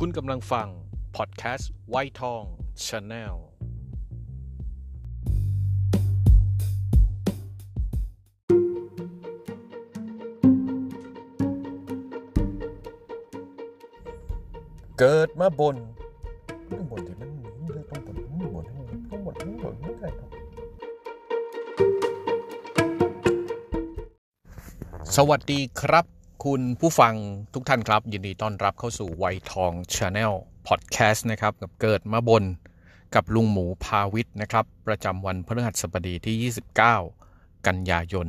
คุณกำลังฟัง พอดแคสต์ไวทองชาแนลเกิดมาบ่นต้องบ่นที่มันต้องบ่นต้องบ่นต้องบ่นต้องบ่นไม่ได้ครับสวัสดีครับ คุณผู้ฟังทุกท่านครับ ยินดีต้อนรับเข้าสู่ไวทองชาแนลพอดแคสต์นะครับกับเกิดมาบ่นกับลุงหมูพาวิทย์นะครับ ประจำวันพฤหัสบดีที่ 29 กันยายน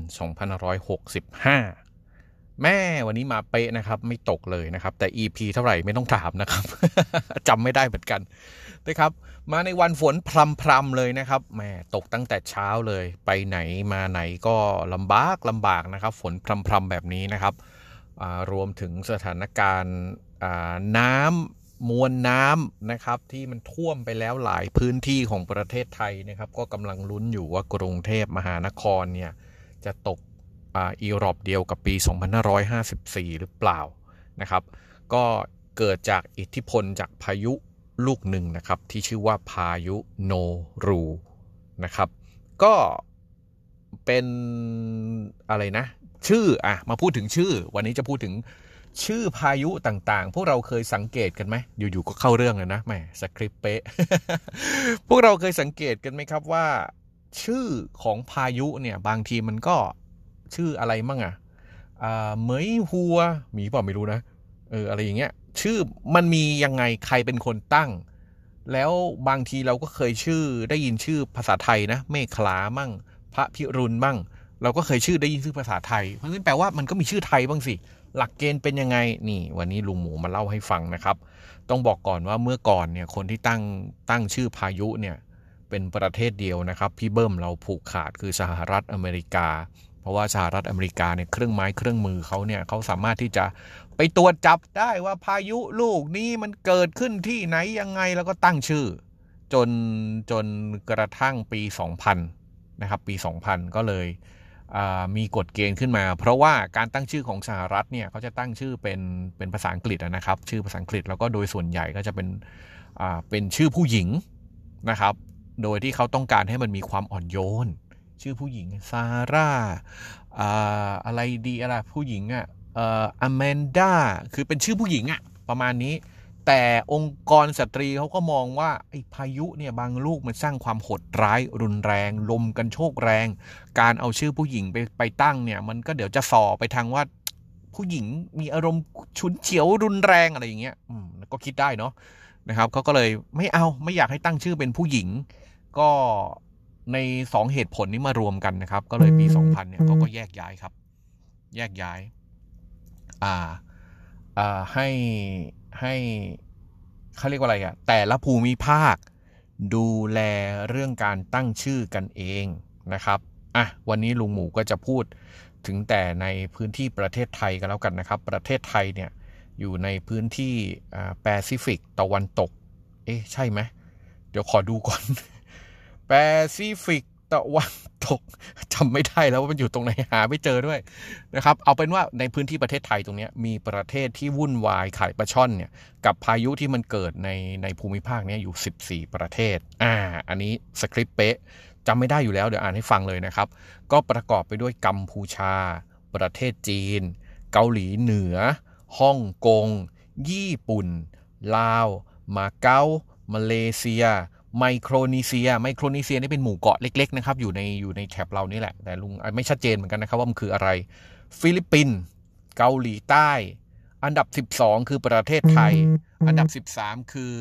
2565 แหมวันนี้มาเป๊ะนะครับ ไม่ตกเลยนะครับ แต่ EP เท่าไหร่ไม่ต้องถามนะครับจำไม่ได้เหมือนกันนะครับ มาในวันฝนพรำๆเลยนะครับแหมตกตั้งแต่เช้าเลย ไปไหนมาไหนก็ลำบากลำบากนะครับ ฝนพรำๆแบบนี้นะครับ รวมถึงสถานการณ์น้ำมวลน้ำนะครับที่มันท่วมไปแล้วหลายพื้นที่ของประเทศไทยนะครับ ก็กำลังลุ้นอยู่ว่ากรุงเทพมหานครเนี่ยจะตกอ่าอีรอบเดียวกับปี 2554 หรือเปล่านะครับ ก็เกิดจากอิทธิพลจากพายุลูกหนึ่งนะครับ ที่ชื่อว่าพายุโนรูนะครับ ก็เป็นอะไรนะ ชื่ออะมาพูดถึงชื่อ วันนี้จะพูดถึงชื่อพายุต่างๆ พวกเราเคยสังเกตกันไหมอยู่ๆก็เข้าเรื่องเลยนะแหมสคริปต์เป๊ะ พวกเราเคยสังเกตกันไหมครับว่า ชื่อของพายุเนี่ยบางทีมันก็ชื่ออะไรมั่งอะเหมยหัวมีเปล่าไม่รู้นะเอออะไรอย่างเงี้ย ชื่อมันมียังไงใครเป็นคนตั้ง แล้วบางทีเราก็เคยชื่อได้ยินชื่อภาษาไทยนะ เมฆลามั่ง พระพิรุณมั่ง เราก็เคยชื่อได้ยินชื่อภาษาไทย เพราะฉะนั้นแปลว่ามันก็มีชื่อไทยบ้างสิ หลักเกณฑ์เป็นยังไง นี่ วันนี้ลุงหมูมาเล่าให้ฟังนะครับ ต้องบอกก่อนว่าเมื่อก่อนเนี่ยคนที่ตั้งตั้งชื่อพายุเนี่ยเป็นประเทศเดียวนะครับ พี่เบิ้มเราผูกขาดคือสหรัฐอเมริกา เพราะว่าสหรัฐอเมริกาเนี่ยเครื่องไม้เครื่องมือเขาเนี่ยเขาสามารถที่จะไปตรวจจับได้ว่าพายุลูกนี้มันเกิดขึ้นที่ไหนยังไงแล้วก็ตั้งชื่อ จนจนกระทั่งปี 2000นะครับปี 2000 ก็เลย มีกฎเกณฑ์ขึ้นมา เพราะว่าการตั้งชื่อของสหรัฐเนี่ยเขาจะตั้งชื่อเป็นเป็นภาษาอังกฤษนะครับ ชื่อภาษาอังกฤษแล้วก็โดยส่วนใหญ่ก็จะเป็นเป็นชื่อผู้หญิงนะครับ โดยที่เขาต้องการให้มันมีความอ่อนโยน ชื่อผู้หญิงซาร่าอะไรดีอะไรผู้หญิงอะเอ่ออแมนดาคือเป็นชื่อผู้หญิงอะประมาณนี้ แต่องค์กรสตรีเขาก็มองว่าไอ้พายุเนี่ยบางลูกมันสร้างความโหดร้ายรุนแรง ลมกันโชกแรง การเอาชื่อผู้หญิงไปไปตั้งเนี่ยมันก็เดี๋ยวจะส่อไปทางว่าผู้หญิงมีอารมณ์ฉุนเฉียวรุนแรงอะไรอย่างเงี้ยอืมก็คิดได้เนาะนะครับเขาก็เลยไม่เอาไม่อยากให้ตั้งชื่อเป็นผู้หญิง ก็ในสองเหตุผลนี้มารวมกันนะครับ ก็เลยปี 2000เนี่ยเขาก็แยกย้ายครับ แยกย้าย อ่าอ่าให้ ให้เขาเรียกว่าอะไรอะแต่ละภูมิภาค ดูแลเรื่องการตั้งชื่อกันเองนะครับอะวันนี้ลุงหมูก็จะพูดถึงแต่ในพื้นที่ประเทศไทยกันแล้วกันนะครับ ประเทศไทยเนี่ยอยู่ในพื้นที่อ่าแปซิฟิกตะวันตก เอ๊ะ ใช่ไหม เดี๋ยวขอดูก่อน แปซิฟิก ตะวันตกจำไม่ได้แล้วว่ามันอยู่ตรงไหนหาไม่เจอด้วยนะครับ เอาเป็นว่าในพื้นที่ประเทศไทยตรงนี้มีประเทศที่วุ่นวายขายปลาช่อนเนี่ยกับพายุที่มันเกิดในในภูมิภาคนี้อยู่ 14 ประเทศ อ่า อันนี้สคริปต์เป๊ะจำไม่ได้อยู่แล้วเดี๋ยวอ่านให้ฟังเลยนะครับ ก็ประกอบไปด้วยกัมพูชา ประเทศจีน เกาหลีเหนือฮ่องกง ญี่ปุ่น ลาว มาเก๊ามาเลเซีย ไมโครนีเซีย ไมโครนีเซียนี่เป็นหมู่เกาะเล็กๆนะครับอยู่ในอยู่ในแถบเรานี่แหละ แต่ลุงไม่ชัดเจนเหมือนกันนะครับว่ามันคืออะไร ฟิลิปปินส์เกาหลีใต้ อันดับ 12 คือประเทศไทย อันดับ 13 คือ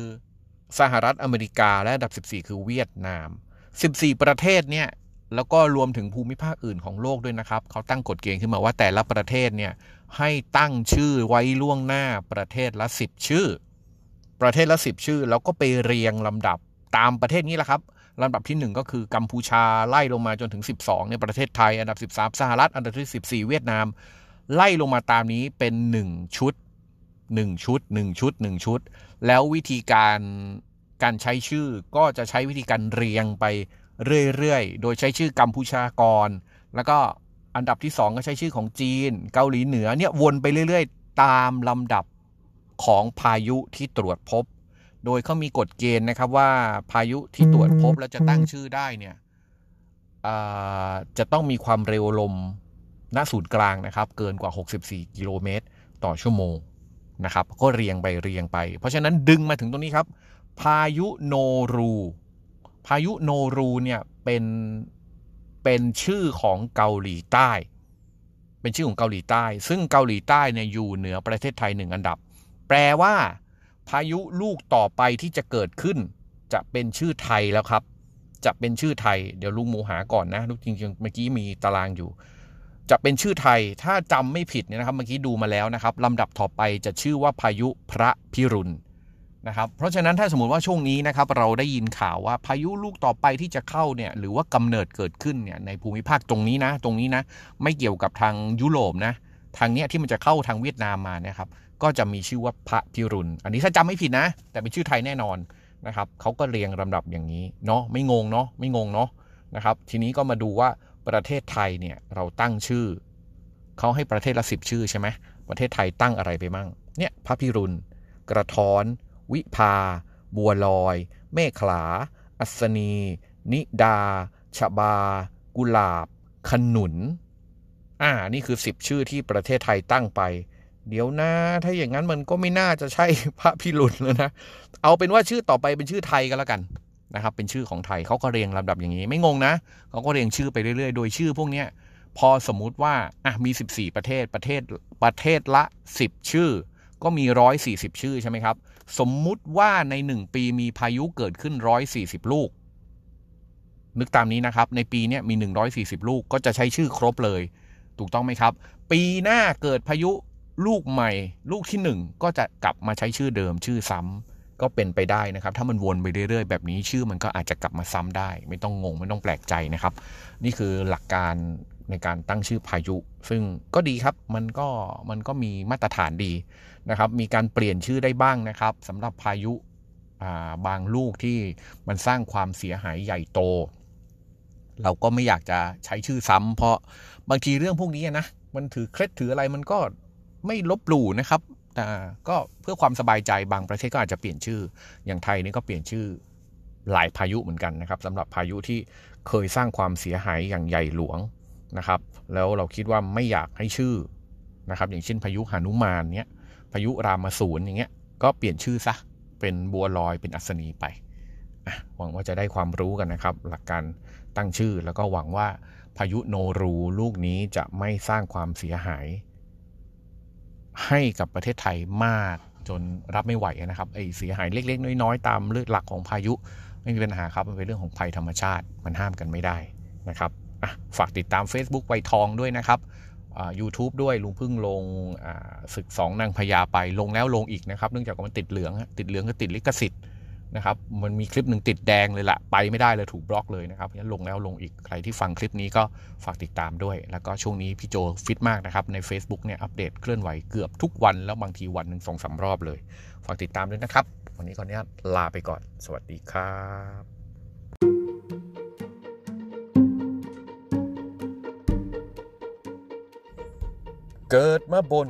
สหรัฐอเมริกาและอันดับ 14 คือเวียดนาม 14 ประเทศเนี่ยแล้วก็รวมถึงภูมิภาคอื่นของโลกด้วยนะครับ เขาตั้งกฎเกณฑ์ขึ้นมาว่าแต่ละประเทศเนี่ยให้ตั้งชื่อไว้ล่วงหน้าประเทศละ 10 ชื่อ ประเทศละ 10 ชื่อ แล้วก็ไปเรียงลำดับ ตามประเทศนี้แหละครับลำดับที่ 1 ก็คือกัมพูชาไล่ลงมาจนถึง 12เนี่ยประเทศไทย อันดับ 13 สหรัฐ อันดับที่ 14 เวียดนาม ไล่ลงมาตามนี้เป็น 1 ชุด 1 ชุด 1 ชุด 1 ชุด แล้ววิธีการการใช้ชื่อก็จะใช้วิธีการเรียงไปเรื่อยๆ โดยใช้ชื่อกัมพูชาก่อน แล้วก็อันดับที่ 2 ก็ใช้ชื่อของจีน เกาหลีเหนือเนี่ยวนไปเรื่อยๆ ตามลำดับของพายุที่ตรวจพบ โดยเขามีกฎเกณฑ์นะครับว่าพายุที่ตรวจพบแล้วจะตั้งชื่อได้เนี่ยจะต้องมีความเร็วลมณศูนย์กลางนะครับ เกินกว่า 64 กิโลเมตร ต่อชั่วโมงนะครับ ก็เรียงไปเรียงไป เพราะฉะนั้นดึงมาถึงตรงนี้ครับ พายุโนรู พายุโนรูเนี่ยเป็นเป็นชื่อของเกาหลีใต้ เป็นชื่อของเกาหลีใต้ ซึ่งเกาหลีใต้เนี่ยอยู่เหนือประเทศไทยหนึ่งอันดับ แปลว่า พายุลูกต่อไปที่จะเกิดขึ้น จะเป็นชื่อไทยแล้วครับ จะเป็นชื่อไทย เดี๋ยวลุงหมูหาก่อนนะลูกจริงๆเมื่อกี้มีตารางอยู่ จะเป็นชื่อไทยถ้าจำไม่ผิดเนี่ยนะครับ เมื่อกี้ดูมาแล้วนะครับลำดับต่อไปจะชื่อว่าพายุพระพิรุณนะครับเพราะฉะนั้นถ้าสมมติว่าช่วงนี้นะครับเราได้ยินข่าวว่าพายุลูกต่อไปที่จะเข้าเนี่ยหรือว่ากำเนิดเกิดขึ้นเนี่ยในภูมิภาคตรงนี้นะ ตรงนี้นะ ไม่เกี่ยวกับทางยุโรปนะ ทางเนี้ยที่มันจะเข้าทางเวียดนามมานี่ยครับก็จะมีชื่อว่าพระพิรุณ อันนี้ถ้าจำไม่ผิดนะ แต่เป็นชื่อไทยแน่นอนนะครับเขาก็เรียงลำดับอย่างนี้เนาะไม่งงเนาะไม่งงเนาะนะครับ ทีนี้ก็มาดูว่าประเทศไทยเนี่ยเราตั้งชื่อเขาให้ประเทศละสิบชื่อใช่ไหมประเทศไทยตั้งอะไรไปมั่งเนี่ยพระพิรุณ กระท้อน วิภา บัวลอย เมฆขลา อัศนี นิดา ชบา กุหลาบ ขนุน อ่า นี่คือสิบชื่อที่ประเทศไทยตั้งไป เดี๋ยวนะ ถ้าอย่างนั้นมันก็ไม่น่าจะใช่พระพิรุณแล้วนะ เอาเป็นว่าชื่อต่อไปเป็นชื่อไทยกันแล้วกันนะครับ เป็นชื่อของไทยเขาก็เรียงลำดับอย่างนี้ ไม่งงนะเขาก็เรียงชื่อไปเรื่อยๆ โดยชื่อพวกนี้พอสมมุติว่าอะมี 14 ประเทศประเทศประเทศละ 10 ชื่อ ก็มี 140 ชื่อใช่ไหมครับ สมมุติว่าในหนึ่งปีมีพายุเกิดขึ้นร้อยสี่สิบลูก นึกตามนี้นะครับ ในปีนี้มีหนึ่งร้อยสี่สิบลูกก็จะใช้ชื่อครบเลย ถูกต้องไหมครับ ปีหน้าเกิดพายุลูกใหม่ ลูกที่หนึ่งก็จะกลับมาใช้ชื่อเดิมชื่อซ้ำก็เป็นไปได้นะครับ ถ้ามันวนไปเรื่อยๆ แบบนี้ชื่อมันก็อาจจะกลับมาซ้ำได้ ไม่ต้องงง ไม่ต้องแปลกใจนะครับ นี่คือหลักการในการตั้งชื่อพายุ ซึ่งก็ดีครับมันก็มันก็มีมาตรฐานดีนะครับ มีการเปลี่ยนชื่อได้บ้างนะครับสำหรับพายุบางลูกที่มันสร้างความเสียหายใหญ่โต เราก็ไม่อยากจะใช้ชื่อซ้ำเพราะบางทีเรื่องพวกนี้นะมันถือเคล็ดถืออะไรมันก็ไม่ลบหลู่นะครับแต่ก็เพื่อความสบายใจบางประเทศก็อาจจะเปลี่ยนชื่อ อย่างไทยนี่ก็เปลี่ยนชื่อหลายพายุเหมือนกันนะครับสำหรับพายุที่เคยสร้างความเสียหายอย่างใหญ่หลวงนะครับ แล้วเราคิดว่าไม่อยากให้ชื่อนะครับอย่างเช่นพายุหานุมานเนี้ยพายุรามสูนอย่างเงี้ยก็เปลี่ยนชื่อซะเป็นบัวลอยเป็นอัศนีไปหวังว่าจะได้ความรู้กันนะครับ หลักการ ตั้งชื่อ แล้วก็หวังว่าพายุโนรูลูกนี้จะไม่สร้างความเสียหาย ให้กับประเทศไทยมากจนรับไม่ไหวนะครับไอ้เสียหายเล็ก ๆ น้อยๆตามเลือดหลักของพายุ ไม่มีปัญหาครับ มันเป็นเรื่องของภัยธรรมชาติมันห้ามกันไม่ได้นะครับฝากติดตาม Facebook ไวทองด้วยนะครับยูทูบด้วยลุงพึ่งลงศึกสองนางพญาไปลงแล้วลงอีกนะครับ เนื่องจากมันติดเหลือง ติดเหลืองก็ติดลิขสิทธิ์ นะครับมันมีคลิปหนึ่งติดแดงเลยละไปไม่ได้เลยถูกบล็อกเลยนะครับงั้นลงแล้วลงอีกใครที่ฟังคลิปนี้ก็ฝากติดตามด้วย แล้วก็ช่วงนี้พี่โจฟิตมากนะครับใน Facebook เนี่ยอัปเดตเคลื่อนไหวเกือบทุกวันแล้วบางทีวันหนึ่งสองสารอบเลย ฝากติดตามด้วยนะครับ วันนี้ขออนุญาตลาไปก่อน สวัสดีครับเกิดมาบน